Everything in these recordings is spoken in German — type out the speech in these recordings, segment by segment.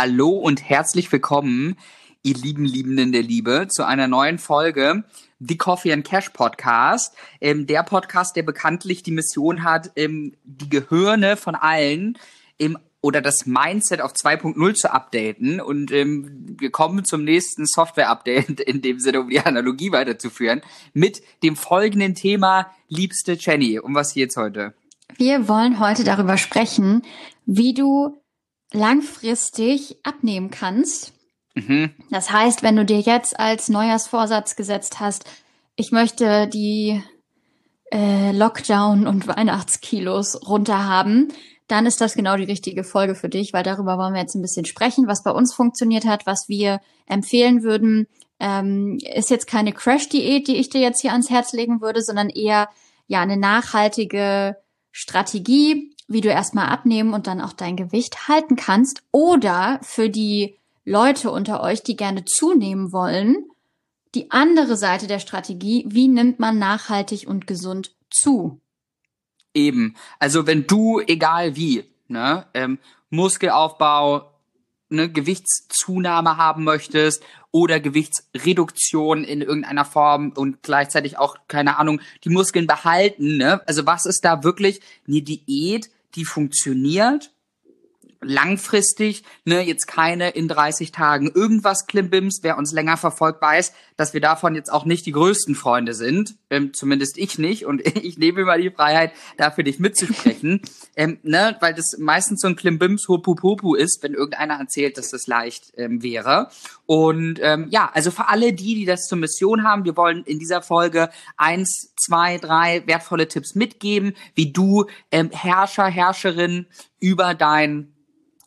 Hallo und herzlich willkommen, ihr lieben Liebenden der Liebe, zu einer neuen Folge The Coffee and Cash Podcast. Ähm, der Podcast, der bekanntlich die Mission hat, ähm, die Gehirne von allen im oder das Mindset auf 2.0 zu updaten. Und ähm, wir kommen zum nächsten Software-Update, in dem Sinne, um die Analogie weiterzuführen, mit dem folgenden Thema, liebste Jenny. Um was geht's heute? Wir wollen heute darüber sprechen, wie du langfristig abnehmen kannst. Mhm. Das heißt, wenn du dir jetzt als Neujahrsvorsatz gesetzt hast, ich möchte die äh, Lockdown- und Weihnachtskilos runterhaben, dann ist das genau die richtige Folge für dich, weil darüber wollen wir jetzt ein bisschen sprechen, was bei uns funktioniert hat, was wir empfehlen würden. Ähm, ist jetzt keine Crash-Diät, die ich dir jetzt hier ans Herz legen würde, sondern eher ja eine nachhaltige Strategie, wie du erstmal abnehmen und dann auch dein Gewicht halten kannst. Oder für die Leute unter euch, die gerne zunehmen wollen, die andere Seite der Strategie, wie nimmt man nachhaltig und gesund zu? Eben. Also wenn du, egal wie, ne, ähm, Muskelaufbau, ne, Gewichtszunahme haben möchtest oder Gewichtsreduktion in irgendeiner Form und gleichzeitig auch, keine Ahnung, die Muskeln behalten, ne? Also was ist da wirklich eine Diät, die funktioniert langfristig, ne, jetzt keine in 30 Tagen irgendwas Klimbims. Wer uns länger verfolgt, weiß, dass wir davon jetzt auch nicht die größten Freunde sind. Ähm, zumindest ich nicht. Und ich nehme immer die Freiheit, dafür dich mitzusprechen. ähm, ne, weil das meistens so ein Klimbims Hopupopu ist, wenn irgendeiner erzählt, dass das leicht ähm, wäre. Und ähm, ja, also für alle die, die das zur Mission haben, wir wollen in dieser Folge eins, zwei, drei wertvolle Tipps mitgeben, wie du ähm, Herrscher, Herrscherin über dein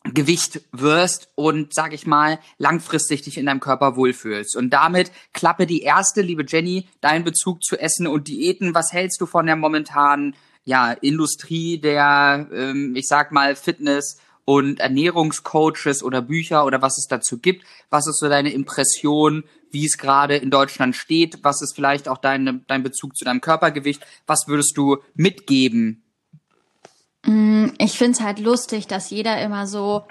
Gewicht wirst und, sag ich mal, langfristig dich in deinem Körper wohlfühlst. Und damit klappe die erste, liebe Jenny, dein Bezug zu Essen und Diäten. Was hältst du von der momentanen ja, Industrie der, ähm, ich sag mal, Fitness- und Ernährungscoaches oder Bücher oder was es dazu gibt? Was ist so deine Impression, wie es gerade in Deutschland steht? Was ist vielleicht auch deine, dein Bezug zu deinem Körpergewicht? Was würdest du mitgeben ich finde es halt lustig, dass jeder immer so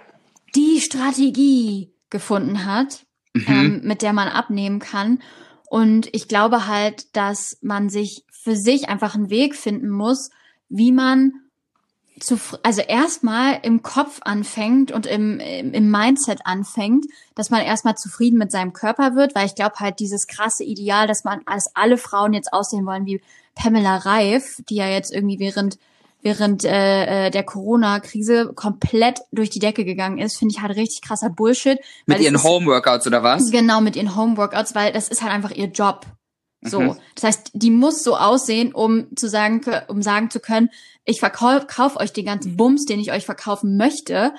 die Strategie gefunden hat, mhm. ähm, mit der man abnehmen kann. Und ich glaube halt, dass man sich für sich einfach einen Weg finden muss, wie man zu, also erstmal im Kopf anfängt und im, im Mindset anfängt, dass man erstmal zufrieden mit seinem Körper wird, weil ich glaube halt dieses krasse Ideal, dass man als alle Frauen jetzt aussehen wollen wie Pamela Reif, die ja jetzt irgendwie während während äh, äh, der Corona-Krise komplett durch die Decke gegangen ist, finde ich halt richtig krasser Bullshit. Mit ihren Homeworkouts oder was? Genau, mit ihren Homeworkouts, weil das ist halt einfach ihr Job. So, mhm. das heißt, die muss so aussehen, um zu sagen, um sagen zu können, ich verkaufe kauf euch den ganzen Bums, den ich euch verkaufen möchte,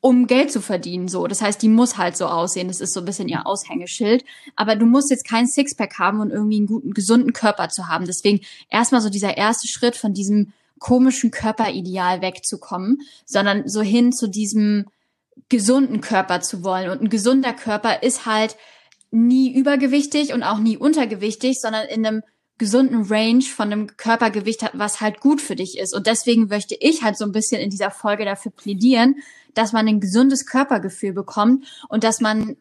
um Geld zu verdienen. So, das heißt, die muss halt so aussehen. Das ist so ein bisschen ihr Aushängeschild. Aber du musst jetzt keinen Sixpack haben und irgendwie einen guten, gesunden Körper zu haben. Deswegen erstmal so dieser erste Schritt von diesem komischen Körperideal wegzukommen, sondern so hin zu diesem gesunden Körper zu wollen. Und ein gesunder Körper ist halt nie übergewichtig und auch nie untergewichtig, sondern in einem gesunden Range von einem Körpergewicht hat, was halt gut für dich ist. Und deswegen möchte ich halt so ein bisschen in dieser Folge dafür plädieren, dass man ein gesundes Körpergefühl bekommt und dass man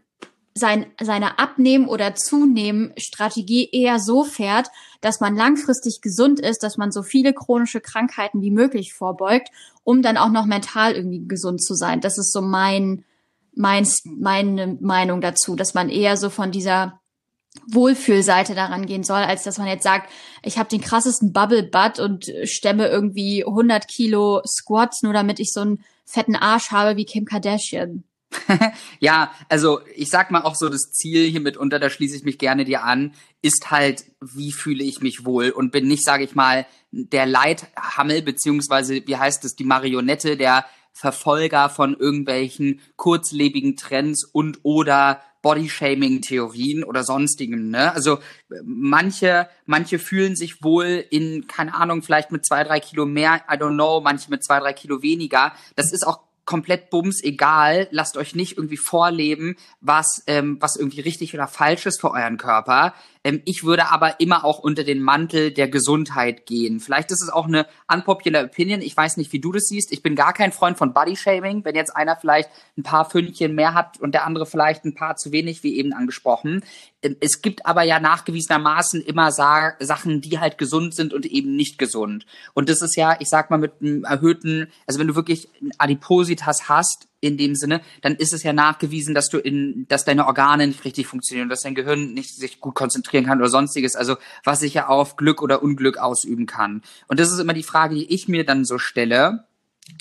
sein, seine Abnehmen- oder Zunehmen-Strategie eher so fährt, dass man langfristig gesund ist, dass man so viele chronische Krankheiten wie möglich vorbeugt, um dann auch noch mental irgendwie gesund zu sein. Das ist so mein, mein, meine Meinung dazu, dass man eher so von dieser Wohlfühlseite daran gehen soll, als dass man jetzt sagt, ich habe den krassesten Bubble Butt und stemme irgendwie 100 Kilo Squats, nur damit ich so einen fetten Arsch habe wie Kim Kardashian. ja, also ich sag mal auch so, das Ziel hier mitunter, da schließe ich mich gerne dir an, ist halt, wie fühle ich mich wohl und bin nicht, sage ich mal, der Leithammel, beziehungsweise, wie heißt es, die Marionette, der Verfolger von irgendwelchen kurzlebigen Trends und oder Bodyshaming-Theorien oder sonstigem. Ne? Also manche, manche fühlen sich wohl in, keine Ahnung, vielleicht mit zwei, drei Kilo mehr, I don't know, manche mit zwei, drei Kilo weniger. Das ist auch komplett bums egal. Lasst euch nicht irgendwie vorleben, was, ähm, was irgendwie richtig oder falsch ist für euren Körper. Ähm, ich würde aber immer auch unter den Mantel der Gesundheit gehen. Vielleicht ist es auch eine unpopular Opinion. Ich weiß nicht, wie du das siehst. Ich bin gar kein Freund von Bodyshaming. Wenn jetzt einer vielleicht ein paar Fündchen mehr hat und der andere vielleicht ein paar zu wenig, wie eben angesprochen. Ähm, es gibt aber ja nachgewiesenermaßen immer Sa Sachen, die halt gesund sind und eben nicht gesund. Und das ist ja, ich sag mal, mit einem erhöhten, also wenn du wirklich Adipositas hast, in dem Sinne, dann ist es ja nachgewiesen, dass du in, dass deine Organe nicht richtig funktionieren, dass dein Gehirn nicht sich gut konzentrieren kann oder sonstiges, also was sich ja auf Glück oder Unglück ausüben kann. Und das ist immer die Frage, die ich mir dann so stelle.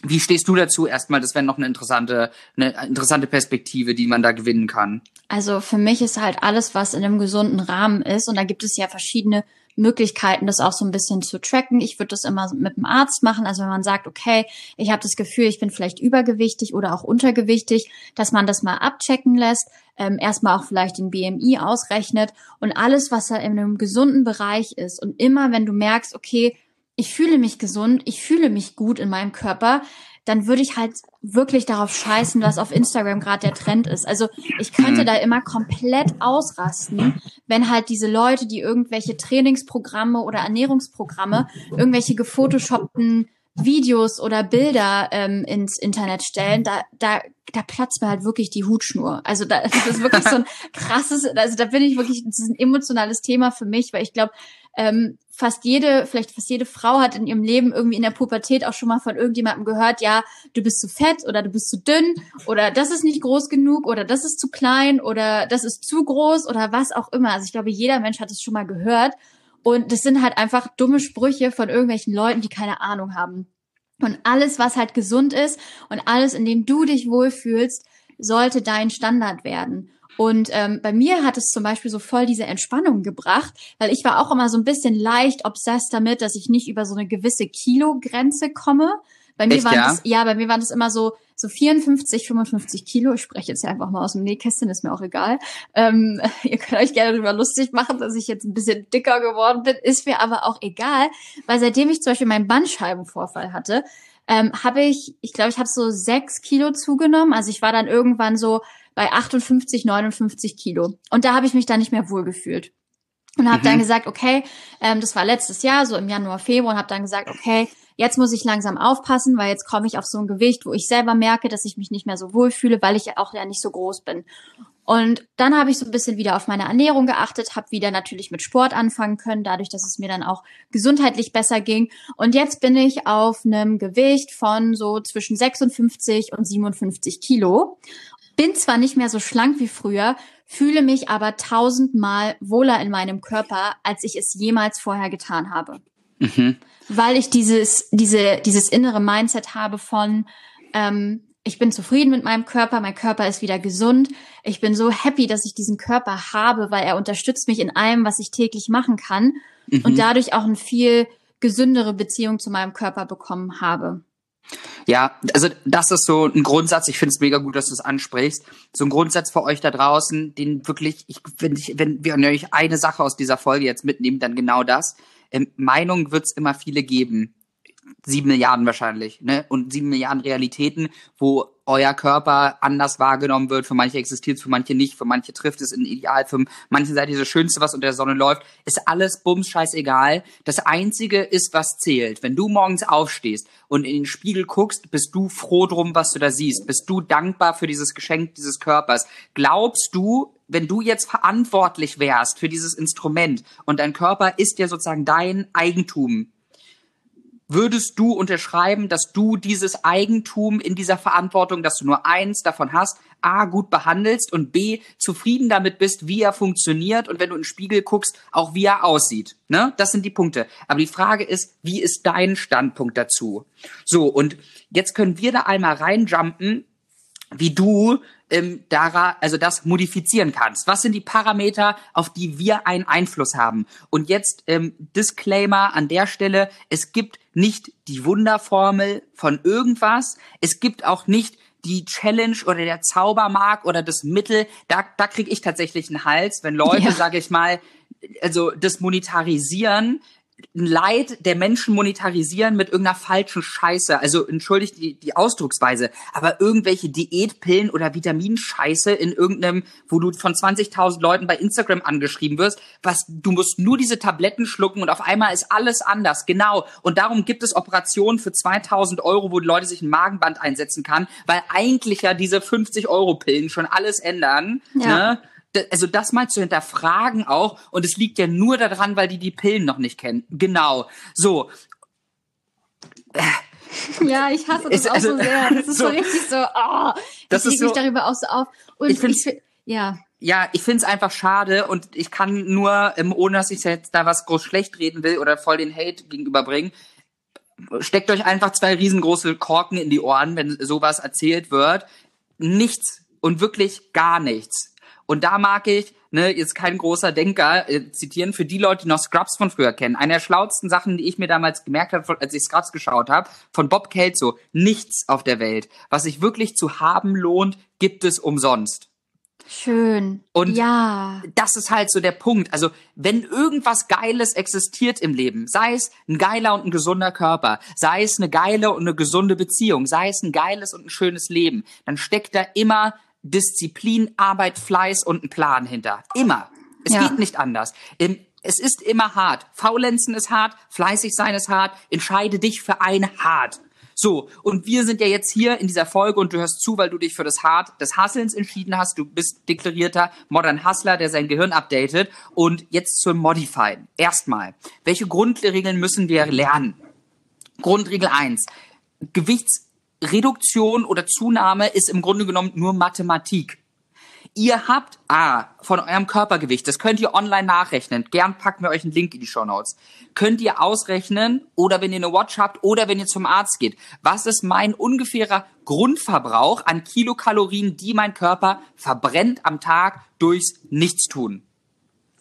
Wie stehst du dazu erstmal? Das wäre noch eine interessante, eine interessante Perspektive, die man da gewinnen kann. Also für mich ist halt alles, was in einem gesunden Rahmen ist, und da gibt es ja verschiedene Möglichkeiten, das auch so ein bisschen zu tracken. Ich würde das immer mit dem Arzt machen. Also wenn man sagt, okay, ich habe das Gefühl, ich bin vielleicht übergewichtig oder auch untergewichtig, dass man das mal abchecken lässt, ähm, erstmal auch vielleicht den BMI ausrechnet und alles, was da in einem gesunden Bereich ist. Und immer, wenn du merkst, okay, ich fühle mich gesund, ich fühle mich gut in meinem Körper, dann würde ich halt wirklich darauf scheißen, was auf Instagram gerade der Trend ist. Also ich könnte mhm. da immer komplett ausrasten, wenn halt diese Leute, die irgendwelche Trainingsprogramme oder Ernährungsprogramme, irgendwelche gefotoshoppten Videos oder Bilder ähm, ins Internet stellen, da, da, da platzt mir halt wirklich die Hutschnur. Also da, das ist wirklich so ein krasses, also da bin ich wirklich, das ist ein emotionales Thema für mich, weil ich glaube, ähm, fast jede, vielleicht fast jede Frau hat in ihrem Leben irgendwie in der Pubertät auch schon mal von irgendjemandem gehört, ja, du bist zu fett oder du bist zu dünn oder das ist nicht groß genug oder das ist zu klein oder das ist zu groß oder was auch immer. Also ich glaube, jeder Mensch hat es schon mal gehört. Und das sind halt einfach dumme Sprüche von irgendwelchen Leuten, die keine Ahnung haben. Und alles, was halt gesund ist und alles, in dem du dich wohlfühlst, sollte dein Standard werden. Und ähm, bei mir hat es zum Beispiel so voll diese Entspannung gebracht, weil ich war auch immer so ein bisschen leicht obsessed damit, dass ich nicht über so eine gewisse Kilogrenze komme. Bei mir Echt, waren ja? das, ja, bei mir waren das immer so, so 54, 55 Kilo. Ich spreche jetzt hier einfach mal aus dem Nähkästchen, ist mir auch egal. Ähm, ihr könnt euch gerne darüber lustig machen, dass ich jetzt ein bisschen dicker geworden bin, ist mir aber auch egal, weil seitdem ich zum Beispiel meinen Bandscheibenvorfall hatte, ähm, habe ich, ich glaube, ich habe so sechs Kilo zugenommen. Also ich war dann irgendwann so bei 58, 59 Kilo. Und da habe ich mich dann nicht mehr wohlgefühlt. Und habe Mhm. dann gesagt, okay, ähm, das war letztes Jahr, so im Januar, Februar, und habe dann gesagt, okay, jetzt muss ich langsam aufpassen, weil jetzt komme ich auf so ein Gewicht, wo ich selber merke, dass ich mich nicht mehr so wohlfühle, weil ich auch ja nicht so groß bin. Und dann habe ich so ein bisschen wieder auf meine Ernährung geachtet, habe wieder natürlich mit Sport anfangen können, dadurch, dass es mir dann auch gesundheitlich besser ging. Und jetzt bin ich auf einem Gewicht von so zwischen 56 und 57 Kilo. Bin zwar nicht mehr so schlank wie früher, fühle mich aber tausendmal wohler in meinem Körper, als ich es jemals vorher getan habe Mhm. weil ich dieses, diese, dieses innere Mindset habe von, ähm, ich bin zufrieden mit meinem Körper, mein Körper ist wieder gesund. Ich bin so happy, dass ich diesen Körper habe, weil er unterstützt mich in allem, was ich täglich machen kann Mhm. und dadurch auch eine viel gesündere Beziehung zu meinem Körper bekommen habe. Ja, also das ist so ein Grundsatz. Ich finde es mega gut, dass du es ansprichst. So ein Grundsatz für euch da draußen, den wirklich, ich, wenn, ich, wenn wir euch eine Sache aus dieser Folge jetzt mitnehmen, dann genau das. Ähm, Meinung wird es immer viele geben. Sieben Milliarden wahrscheinlich, ne? Und sieben Milliarden Realitäten, wo euer Körper anders wahrgenommen wird. Für manche existiert es, für manche nicht. Für manche trifft es in Ideal. Für manche seid ihr das Schönste, was unter der Sonne läuft. Ist alles bums scheißegal. Das Einzige ist, was zählt. Wenn du morgens aufstehst und in den Spiegel guckst, bist du froh drum, was du da siehst. Bist du dankbar für dieses Geschenk dieses Körpers. Glaubst du, wenn du jetzt verantwortlich wärst für dieses Instrument und dein Körper ist ja sozusagen dein Eigentum, würdest du unterschreiben, dass du dieses Eigentum in dieser Verantwortung, dass du nur eins davon hast, A, gut behandelst und B, zufrieden damit bist, wie er funktioniert und wenn du in den Spiegel guckst, auch wie er aussieht. Ne? Das sind die Punkte. Aber die Frage ist, wie ist dein Standpunkt dazu? So, und jetzt können wir da einmal reinjumpen, wie du ähm, dara, also das modifizieren kannst. Was sind die Parameter, auf die wir einen Einfluss haben? Und jetzt ähm, Disclaimer an der Stelle, es gibt nicht die Wunderformel von irgendwas, es gibt auch nicht die Challenge oder der Zaubermark oder das Mittel, da, da kriege ich tatsächlich einen Hals, wenn Leute, Ja. sage ich mal, also das Monetarisieren Leid der Menschen monetarisieren mit irgendeiner falschen Scheiße. Also entschuldigt die, die Ausdrucksweise, aber irgendwelche Diätpillen oder Vitaminscheiße in irgendeinem, wo du von 20.000 Leuten bei Instagram angeschrieben wirst, was du musst nur diese Tabletten schlucken und auf einmal ist alles anders. Genau. Und darum gibt es Operationen für 2.000 Euro, wo die Leute sich ein Magenband einsetzen kann, weil eigentlich ja diese 50 Euro Pillen schon alles ändern. Ja. Ne? Also das mal zu hinterfragen auch und es liegt ja nur daran, weil die die Pillen noch nicht kennen. Genau. So. Ja, ich hasse das ist, auch also, so sehr. Das ist so, so richtig so, oh, das ich reg mich darüber auch so auf. Und ich, ich ja. Ja, ich find's einfach schade und ich kann nur, ähm, ohne dass ich jetzt da was groß schlecht reden will oder voll den Hate gegenüberbringen, steckt euch einfach zwei riesengroße Korken in die Ohren, wenn sowas erzählt wird. Nichts und wirklich gar nichts und da mag ich, ne, jetzt kein großer Denker, äh, zitieren, für die Leute, die noch Scrubs von früher kennen. Eine der schlauesten Sachen, die ich mir damals gemerkt habe, als ich Scrubs geschaut habe, von Bob Kelso, nichts auf der Welt, was sich wirklich zu haben lohnt, gibt es umsonst. Schön. Und ja. das ist halt so der Punkt. Also, wenn irgendwas Geiles existiert im Leben, sei es ein geiler und ein gesunder Körper, sei es eine geile und eine gesunde Beziehung, sei es ein geiles und ein schönes Leben, dann steckt da immer Disziplin, Arbeit, Fleiß und ein Plan hinter. Immer. Es ja. geht nicht anders. Es ist immer hart. Faulenzen ist hart, fleißig sein ist hart. Entscheide dich für ein hart. So, und wir sind ja jetzt hier in dieser Folge und du hörst zu, weil du dich für das Hart des Hustlens entschieden hast. Du bist deklarierter Modern Hustler, der sein Gehirn updatet. Und jetzt zum Modified. Erstmal, welche Grundregeln müssen wir lernen? Grundregel eins: Gewichts Reduktion oder Zunahme ist im Grunde genommen nur Mathematik. Ihr habt A, von eurem Körpergewicht, das könnt ihr online nachrechnen. Gern packen wir euch einen Link in die Show Notes. Könnt ihr ausrechnen oder wenn ihr eine Watch habt oder wenn ihr zum Arzt geht. Was ist mein ungefährer Grundverbrauch an Kilokalorien, die mein Körper verbrennt am Tag durchs Nichtstun?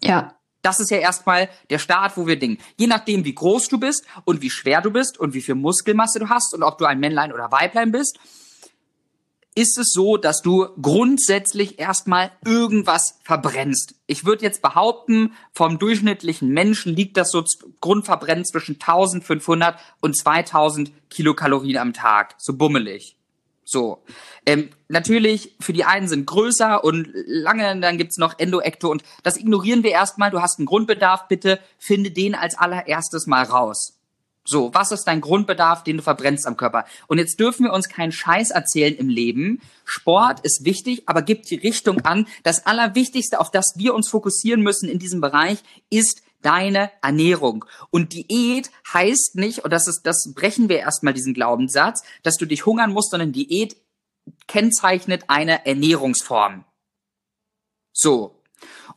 Ja. Das ist ja erstmal der Start, wo wir denken. Je nachdem, wie groß du bist und wie schwer du bist und wie viel Muskelmasse du hast und ob du ein Männlein oder Weiblein bist, ist es so, dass du grundsätzlich erstmal irgendwas verbrennst. Ich würde jetzt behaupten, vom durchschnittlichen Menschen liegt das so Grundverbrennen zwischen 1500 und 2000 Kilokalorien am Tag. So bummelig. So. Ähm, natürlich, für die einen sind größer und lange, dann gibt's noch Endoekto und das ignorieren wir erstmal. Du hast einen Grundbedarf, bitte finde den als allererstes mal raus. So, was ist dein Grundbedarf, den du verbrennst am Körper? Und jetzt dürfen wir uns keinen Scheiß erzählen im Leben. Sport ist wichtig, aber gibt die Richtung an. Das Allerwichtigste, auf das wir uns fokussieren müssen in diesem Bereich, ist deine Ernährung. Und Diät heißt nicht, und das ist, das brechen wir erstmal diesen Glaubenssatz, dass du dich hungern musst, sondern Diät kennzeichnet eine Ernährungsform. So.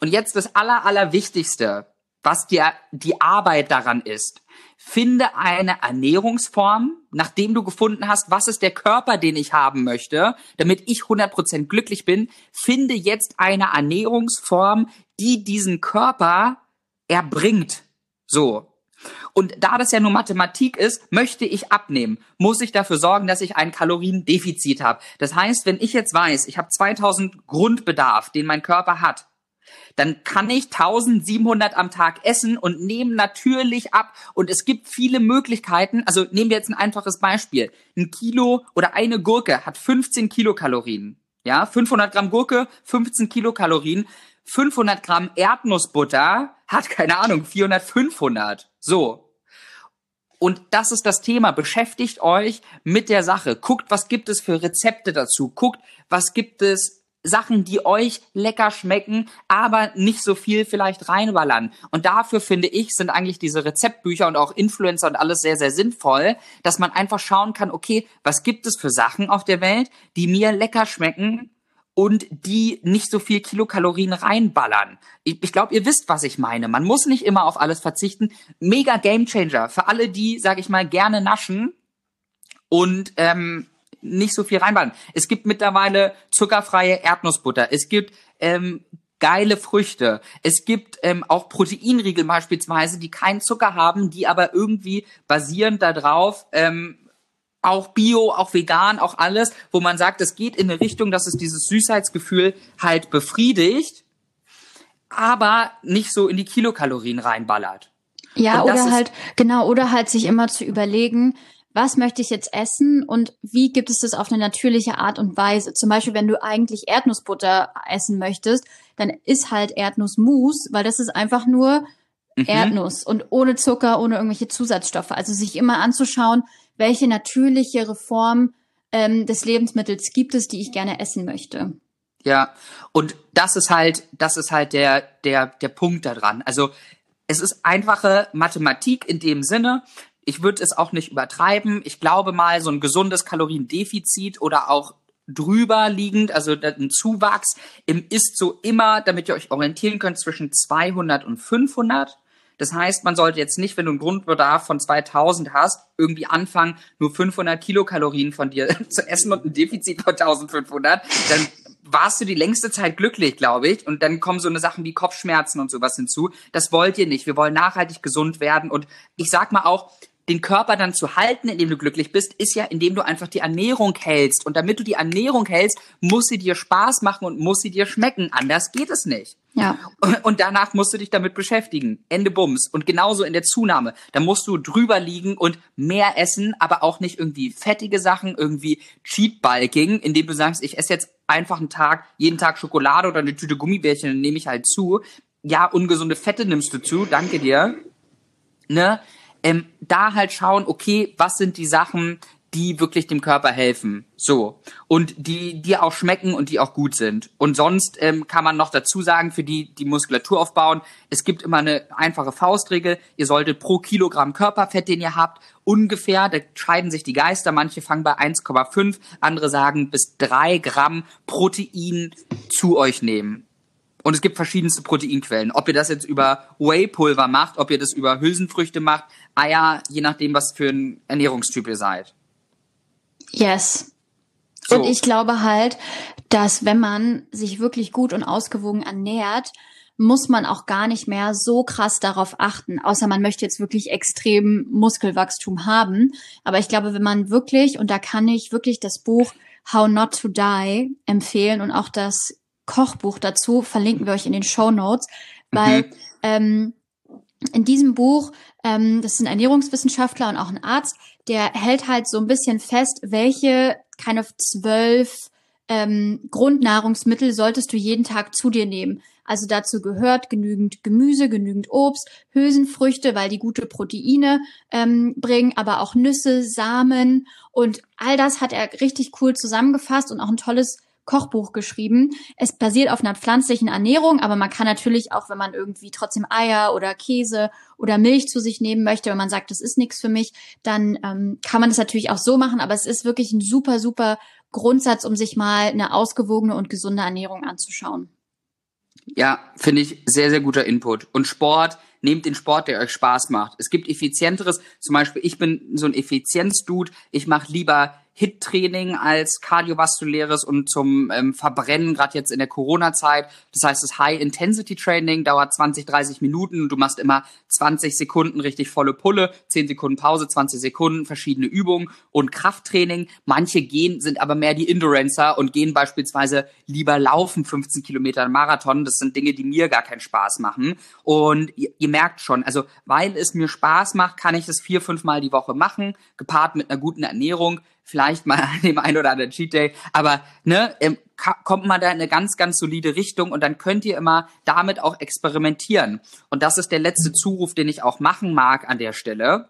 Und jetzt das aller, allerwichtigste, was dir die Arbeit daran ist. Finde eine Ernährungsform, nachdem du gefunden hast, was ist der Körper, den ich haben möchte, damit ich 100% glücklich bin. Finde jetzt eine Ernährungsform, die diesen Körper erbringt. So. Und da das ja nur Mathematik ist, möchte ich abnehmen, muss ich dafür sorgen, dass ich ein Kaloriendefizit habe. Das heißt, wenn ich jetzt weiß, ich habe 2000 Grundbedarf, den mein Körper hat, dann kann ich 1700 am Tag essen und nehme natürlich ab. Und es gibt viele Möglichkeiten. Also nehmen wir jetzt ein einfaches Beispiel. Ein Kilo oder eine Gurke hat 15 Kilokalorien. Ja, 500 Gramm Gurke, 15 Kilokalorien. 500 Gramm Erdnussbutter hat keine Ahnung, 400, 500. So. Und das ist das Thema. Beschäftigt euch mit der Sache. Guckt, was gibt es für Rezepte dazu. Guckt, was gibt es Sachen, die euch lecker schmecken, aber nicht so viel vielleicht reinballern. Und dafür finde ich, sind eigentlich diese Rezeptbücher und auch Influencer und alles sehr, sehr sinnvoll, dass man einfach schauen kann, okay, was gibt es für Sachen auf der Welt, die mir lecker schmecken und die nicht so viel Kilokalorien reinballern. Ich, ich glaube, ihr wisst, was ich meine. Man muss nicht immer auf alles verzichten. Mega Gamechanger für alle, die, sage ich mal, gerne naschen und ähm, nicht so viel reinballern. Es gibt mittlerweile zuckerfreie Erdnussbutter. Es gibt ähm, geile Früchte. Es gibt ähm, auch Proteinriegel beispielsweise, die keinen Zucker haben, die aber irgendwie basierend darauf ähm, auch Bio, auch vegan, auch alles, wo man sagt, es geht in eine Richtung, dass es dieses Süßheitsgefühl halt befriedigt, aber nicht so in die Kilokalorien reinballert. Ja, oder halt, genau, oder halt sich immer zu überlegen, was möchte ich jetzt essen und wie gibt es das auf eine natürliche Art und Weise? Zum Beispiel, wenn du eigentlich Erdnussbutter essen möchtest, dann ist halt Erdnussmus, weil das ist einfach nur mhm. Erdnuss und ohne Zucker, ohne irgendwelche Zusatzstoffe. Also sich immer anzuschauen, welche natürliche Reform ähm, des Lebensmittels gibt es, die ich gerne essen möchte. Ja, und das ist halt, das ist halt der, der, der Punkt daran. Also es ist einfache Mathematik in dem Sinne. Ich würde es auch nicht übertreiben. Ich glaube mal, so ein gesundes Kaloriendefizit oder auch drüber liegend, also ein Zuwachs, ist so immer, damit ihr euch orientieren könnt, zwischen 200 und 500. Das heißt, man sollte jetzt nicht, wenn du einen Grundbedarf von 2000 hast, irgendwie anfangen, nur 500 Kilokalorien von dir zu essen und ein Defizit von 1500. Dann warst du die längste Zeit glücklich, glaube ich. Und dann kommen so eine Sachen wie Kopfschmerzen und sowas hinzu. Das wollt ihr nicht. Wir wollen nachhaltig gesund werden. Und ich sag mal auch, den Körper dann zu halten, indem du glücklich bist, ist ja, indem du einfach die Ernährung hältst. Und damit du die Ernährung hältst, muss sie dir Spaß machen und muss sie dir schmecken. Anders geht es nicht. Ja. Und danach musst du dich damit beschäftigen. Ende Bums. Und genauso in der Zunahme. Da musst du drüber liegen und mehr essen, aber auch nicht irgendwie fettige Sachen, irgendwie Cheat Bulking, indem du sagst, ich esse jetzt einfach einen Tag, jeden Tag Schokolade oder eine Tüte Gummibärchen, dann nehme ich halt zu. Ja, ungesunde Fette nimmst du zu, danke dir. Ne? ähm, da halt schauen, okay, was sind die Sachen, die wirklich dem Körper helfen. So. Und die, die auch schmecken und die auch gut sind. Und sonst ähm, kann man noch dazu sagen, für die, die Muskulatur aufbauen, es gibt immer eine einfache Faustregel. Ihr solltet pro Kilogramm Körperfett, den ihr habt, ungefähr, da scheiden sich die Geister, manche fangen bei 1,5, andere sagen bis drei Gramm Protein zu euch nehmen. Und es gibt verschiedenste Proteinquellen. Ob ihr das jetzt über Whey-Pulver macht, ob ihr das über Hülsenfrüchte macht, Eier, je nachdem, was für ein Ernährungstyp ihr seid. Yes. So. Und ich glaube halt, dass wenn man sich wirklich gut und ausgewogen ernährt, muss man auch gar nicht mehr so krass darauf achten, außer man möchte jetzt wirklich extrem Muskelwachstum haben. Aber ich glaube, wenn man wirklich, und da kann ich wirklich das Buch How Not to Die empfehlen und auch das Kochbuch dazu, verlinken wir euch in den Show Notes, weil mhm. ähm, in diesem Buch, ähm, das ist ein Ernährungswissenschaftler und auch ein Arzt, der hält halt so ein bisschen fest, welche keine zwölf ähm, Grundnahrungsmittel solltest du jeden Tag zu dir nehmen. Also dazu gehört genügend Gemüse, genügend Obst, Hülsenfrüchte, weil die gute Proteine ähm, bringen, aber auch Nüsse, Samen und all das hat er richtig cool zusammengefasst und auch ein tolles Kochbuch geschrieben. Es basiert auf einer pflanzlichen Ernährung, aber man kann natürlich auch, wenn man irgendwie trotzdem Eier oder Käse oder Milch zu sich nehmen möchte, wenn man sagt, das ist nichts für mich, dann ähm, kann man das natürlich auch so machen. Aber es ist wirklich ein super, super Grundsatz, um sich mal eine ausgewogene und gesunde Ernährung anzuschauen. Ja, finde ich sehr, sehr guter Input. Und Sport, nehmt den Sport, der euch Spaß macht. Es gibt effizienteres, zum Beispiel, ich bin so ein Effizienzdude, ich mache lieber HIT-Training als kardiovaskuläres und zum ähm, Verbrennen, gerade jetzt in der Corona-Zeit. Das heißt, das High-Intensity-Training dauert 20, 30 Minuten. Du machst immer 20 Sekunden richtig volle Pulle, 10 Sekunden Pause, 20 Sekunden, verschiedene Übungen und Krafttraining. Manche gehen, sind aber mehr die Endurancer und gehen beispielsweise lieber laufen 15 Kilometer Marathon. Das sind Dinge, die mir gar keinen Spaß machen. Und ihr, ihr merkt schon, also weil es mir Spaß macht, kann ich das vier, fünf Mal die Woche machen, gepaart mit einer guten Ernährung vielleicht mal an dem einen oder anderen Cheat Day, aber ne, kommt man da in eine ganz, ganz solide Richtung und dann könnt ihr immer damit auch experimentieren. Und das ist der letzte Zuruf, den ich auch machen mag an der Stelle,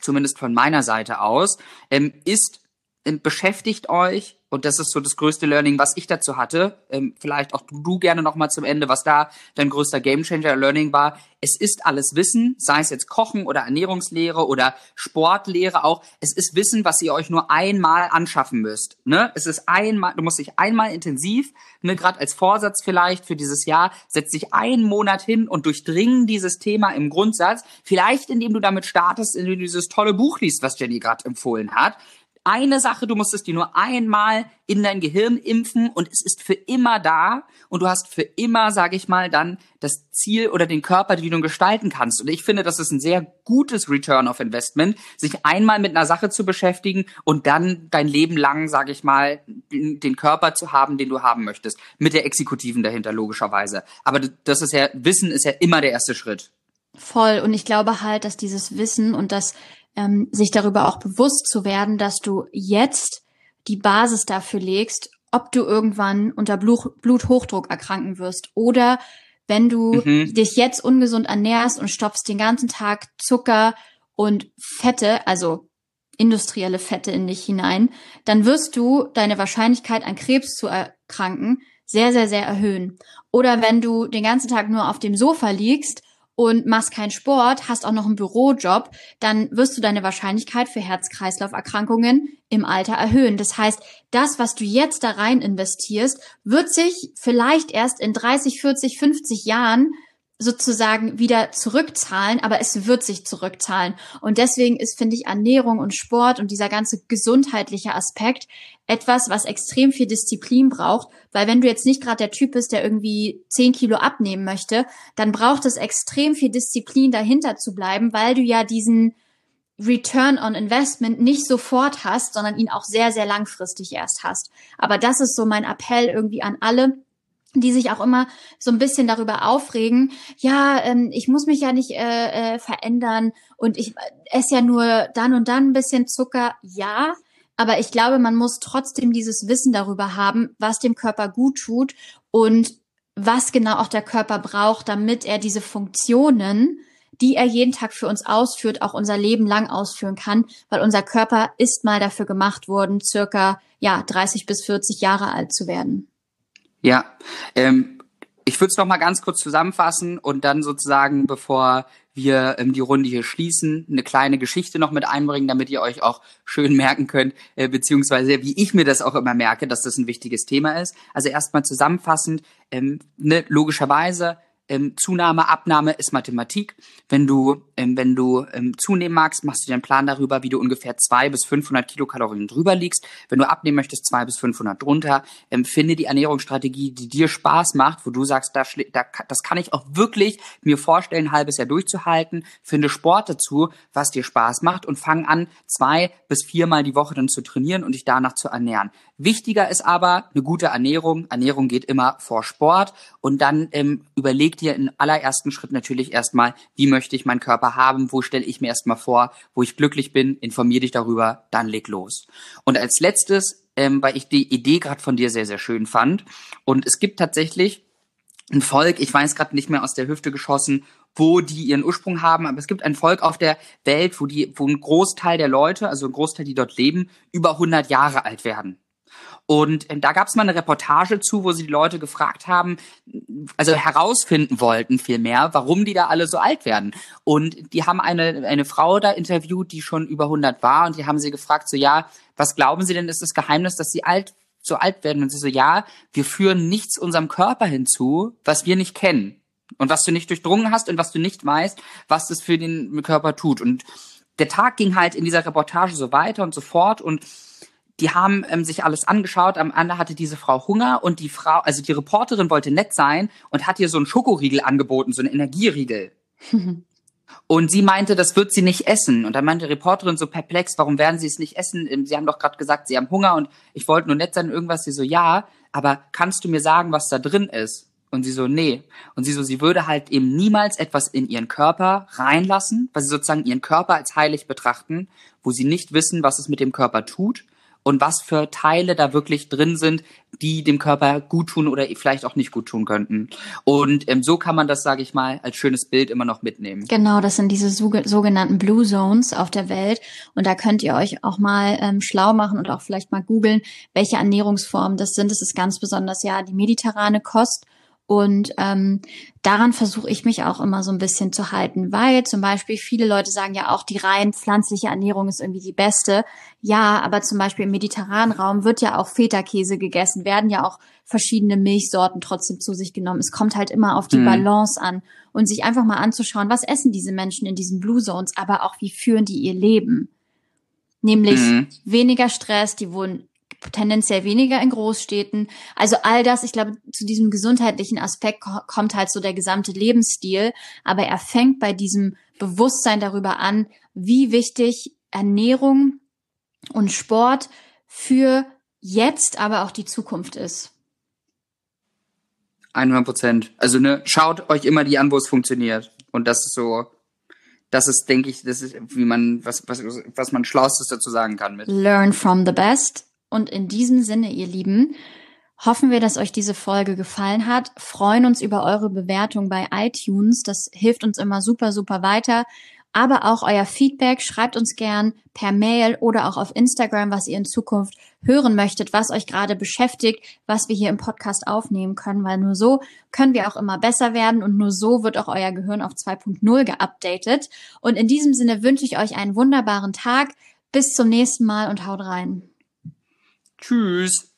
zumindest von meiner Seite aus, ähm, ist, beschäftigt euch und das ist so das größte Learning, was ich dazu hatte. Ähm, vielleicht auch du, du gerne noch mal zum Ende, was da dein größter Gamechanger Learning war. Es ist alles Wissen, sei es jetzt Kochen oder Ernährungslehre oder Sportlehre auch. Es ist Wissen, was ihr euch nur einmal anschaffen müsst. Ne? Es ist einmal, du musst dich einmal intensiv, ne, gerade als Vorsatz vielleicht für dieses Jahr, setz dich einen Monat hin und durchdringen dieses Thema im Grundsatz. Vielleicht indem du damit startest, indem du dieses tolle Buch liest, was Jenny gerade empfohlen hat eine Sache, du musstest die nur einmal in dein Gehirn impfen und es ist für immer da und du hast für immer, sage ich mal, dann das Ziel oder den Körper, den du gestalten kannst. Und ich finde, das ist ein sehr gutes Return of Investment, sich einmal mit einer Sache zu beschäftigen und dann dein Leben lang, sage ich mal, den Körper zu haben, den du haben möchtest. Mit der Exekutiven dahinter, logischerweise. Aber das ist ja, Wissen ist ja immer der erste Schritt. Voll. Und ich glaube halt, dass dieses Wissen und das ähm, sich darüber auch bewusst zu werden, dass du jetzt die Basis dafür legst, ob du irgendwann unter Blut, Bluthochdruck erkranken wirst oder wenn du mhm. dich jetzt ungesund ernährst und stopfst den ganzen Tag Zucker und Fette, also industrielle Fette in dich hinein, dann wirst du deine Wahrscheinlichkeit an Krebs zu erkranken sehr, sehr, sehr erhöhen. Oder wenn du den ganzen Tag nur auf dem Sofa liegst und machst keinen Sport, hast auch noch einen Bürojob, dann wirst du deine Wahrscheinlichkeit für Herz-Kreislauf-Erkrankungen im Alter erhöhen. Das heißt, das, was du jetzt da rein investierst, wird sich vielleicht erst in 30, 40, 50 Jahren sozusagen wieder zurückzahlen, aber es wird sich zurückzahlen. Und deswegen ist, finde ich, Ernährung und Sport und dieser ganze gesundheitliche Aspekt etwas, was extrem viel Disziplin braucht, weil wenn du jetzt nicht gerade der Typ bist, der irgendwie 10 Kilo abnehmen möchte, dann braucht es extrem viel Disziplin dahinter zu bleiben, weil du ja diesen Return on Investment nicht sofort hast, sondern ihn auch sehr, sehr langfristig erst hast. Aber das ist so mein Appell irgendwie an alle, die sich auch immer so ein bisschen darüber aufregen, ja, ähm, ich muss mich ja nicht äh, äh, verändern und ich esse ja nur dann und dann ein bisschen Zucker. Ja, aber ich glaube, man muss trotzdem dieses Wissen darüber haben, was dem Körper gut tut und was genau auch der Körper braucht, damit er diese Funktionen, die er jeden Tag für uns ausführt, auch unser Leben lang ausführen kann, weil unser Körper ist mal dafür gemacht worden, circa ja 30 bis 40 Jahre alt zu werden. Ja, ähm, ich würde es noch mal ganz kurz zusammenfassen und dann sozusagen, bevor wir ähm, die Runde hier schließen, eine kleine Geschichte noch mit einbringen, damit ihr euch auch schön merken könnt, äh, beziehungsweise wie ich mir das auch immer merke, dass das ein wichtiges Thema ist. Also erstmal zusammenfassend, ähm, ne, logischerweise ähm, Zunahme, Abnahme ist Mathematik. Wenn du, ähm, wenn du ähm, zunehmen magst, machst du dir einen Plan darüber, wie du ungefähr zwei bis 500 Kilokalorien drüber liegst. Wenn du abnehmen möchtest, zwei bis 500 drunter. Ähm, finde die Ernährungsstrategie, die dir Spaß macht, wo du sagst, da, da, das kann ich auch wirklich mir vorstellen, ein halbes Jahr durchzuhalten. Finde Sport dazu, was dir Spaß macht und fang an, zwei bis viermal die Woche dann zu trainieren und dich danach zu ernähren. Wichtiger ist aber eine gute Ernährung. Ernährung geht immer vor Sport und dann ähm, überleg dir im allerersten Schritt natürlich erstmal, wie möchte ich meinen Körper haben, wo stelle ich mir erstmal vor, wo ich glücklich bin, informier dich darüber, dann leg los. Und als letztes, ähm, weil ich die Idee gerade von dir sehr, sehr schön fand und es gibt tatsächlich ein Volk, ich weiß gerade nicht mehr aus der Hüfte geschossen, wo die ihren Ursprung haben, aber es gibt ein Volk auf der Welt, wo die, wo ein Großteil der Leute, also ein Großteil, die dort leben, über 100 Jahre alt werden. Und ähm, da gab es mal eine Reportage zu, wo sie die Leute gefragt haben, also herausfinden wollten vielmehr, warum die da alle so alt werden. Und die haben eine, eine Frau da interviewt, die schon über 100 war und die haben sie gefragt, so ja, was glauben Sie denn ist das Geheimnis, dass sie alt so alt werden? Und sie so, ja, wir führen nichts unserem Körper hinzu, was wir nicht kennen. Und was du nicht durchdrungen hast und was du nicht weißt, was das für den Körper tut. Und der Tag ging halt in dieser Reportage so weiter und so fort und die haben ähm, sich alles angeschaut. Am Ende hatte diese Frau Hunger und die Frau, also die Reporterin wollte nett sein und hat ihr so einen Schokoriegel angeboten, so einen Energieriegel. und sie meinte, das wird sie nicht essen. Und dann meinte die Reporterin so perplex, warum werden sie es nicht essen? Ähm, sie haben doch gerade gesagt, sie haben Hunger und ich wollte nur nett sein, irgendwas. Sie so, ja, aber kannst du mir sagen, was da drin ist? Und sie so, nee. Und sie so, sie würde halt eben niemals etwas in ihren Körper reinlassen, weil sie sozusagen ihren Körper als heilig betrachten, wo sie nicht wissen, was es mit dem Körper tut und was für Teile da wirklich drin sind, die dem Körper gut tun oder vielleicht auch nicht gut tun könnten. Und ähm, so kann man das, sage ich mal, als schönes Bild immer noch mitnehmen. Genau, das sind diese sogenannten Blue Zones auf der Welt. Und da könnt ihr euch auch mal ähm, schlau machen und auch vielleicht mal googeln, welche Ernährungsformen das sind. Das ist ganz besonders ja die mediterrane Kost und ähm, daran versuche ich mich auch immer so ein bisschen zu halten, weil zum Beispiel viele Leute sagen ja auch, die rein pflanzliche Ernährung ist irgendwie die beste. Ja, aber zum Beispiel im mediterranen Raum wird ja auch Feta-Käse gegessen, werden ja auch verschiedene Milchsorten trotzdem zu sich genommen. Es kommt halt immer auf die mhm. Balance an und sich einfach mal anzuschauen, was essen diese Menschen in diesen Blue Zones, aber auch wie führen die ihr Leben. Nämlich mhm. weniger Stress, die wohnen tendenziell weniger in Großstädten. Also all das, ich glaube, zu diesem gesundheitlichen Aspekt kommt halt so der gesamte Lebensstil, aber er fängt bei diesem Bewusstsein darüber an, wie wichtig Ernährung und Sport für jetzt, aber auch die Zukunft ist. 100 Prozent. Also ne, schaut euch immer die an, wo es funktioniert. Und das ist so, das ist, denke ich, das ist, wie man, was, was, was man Schlaustes dazu sagen kann mit. Learn from the best. Und in diesem Sinne, ihr Lieben, hoffen wir, dass euch diese Folge gefallen hat. Freuen uns über eure Bewertung bei iTunes. Das hilft uns immer super, super weiter aber auch euer Feedback. Schreibt uns gern per Mail oder auch auf Instagram, was ihr in Zukunft hören möchtet, was euch gerade beschäftigt, was wir hier im Podcast aufnehmen können, weil nur so können wir auch immer besser werden und nur so wird auch euer Gehirn auf 2.0 geupdatet. Und in diesem Sinne wünsche ich euch einen wunderbaren Tag. Bis zum nächsten Mal und haut rein. Tschüss.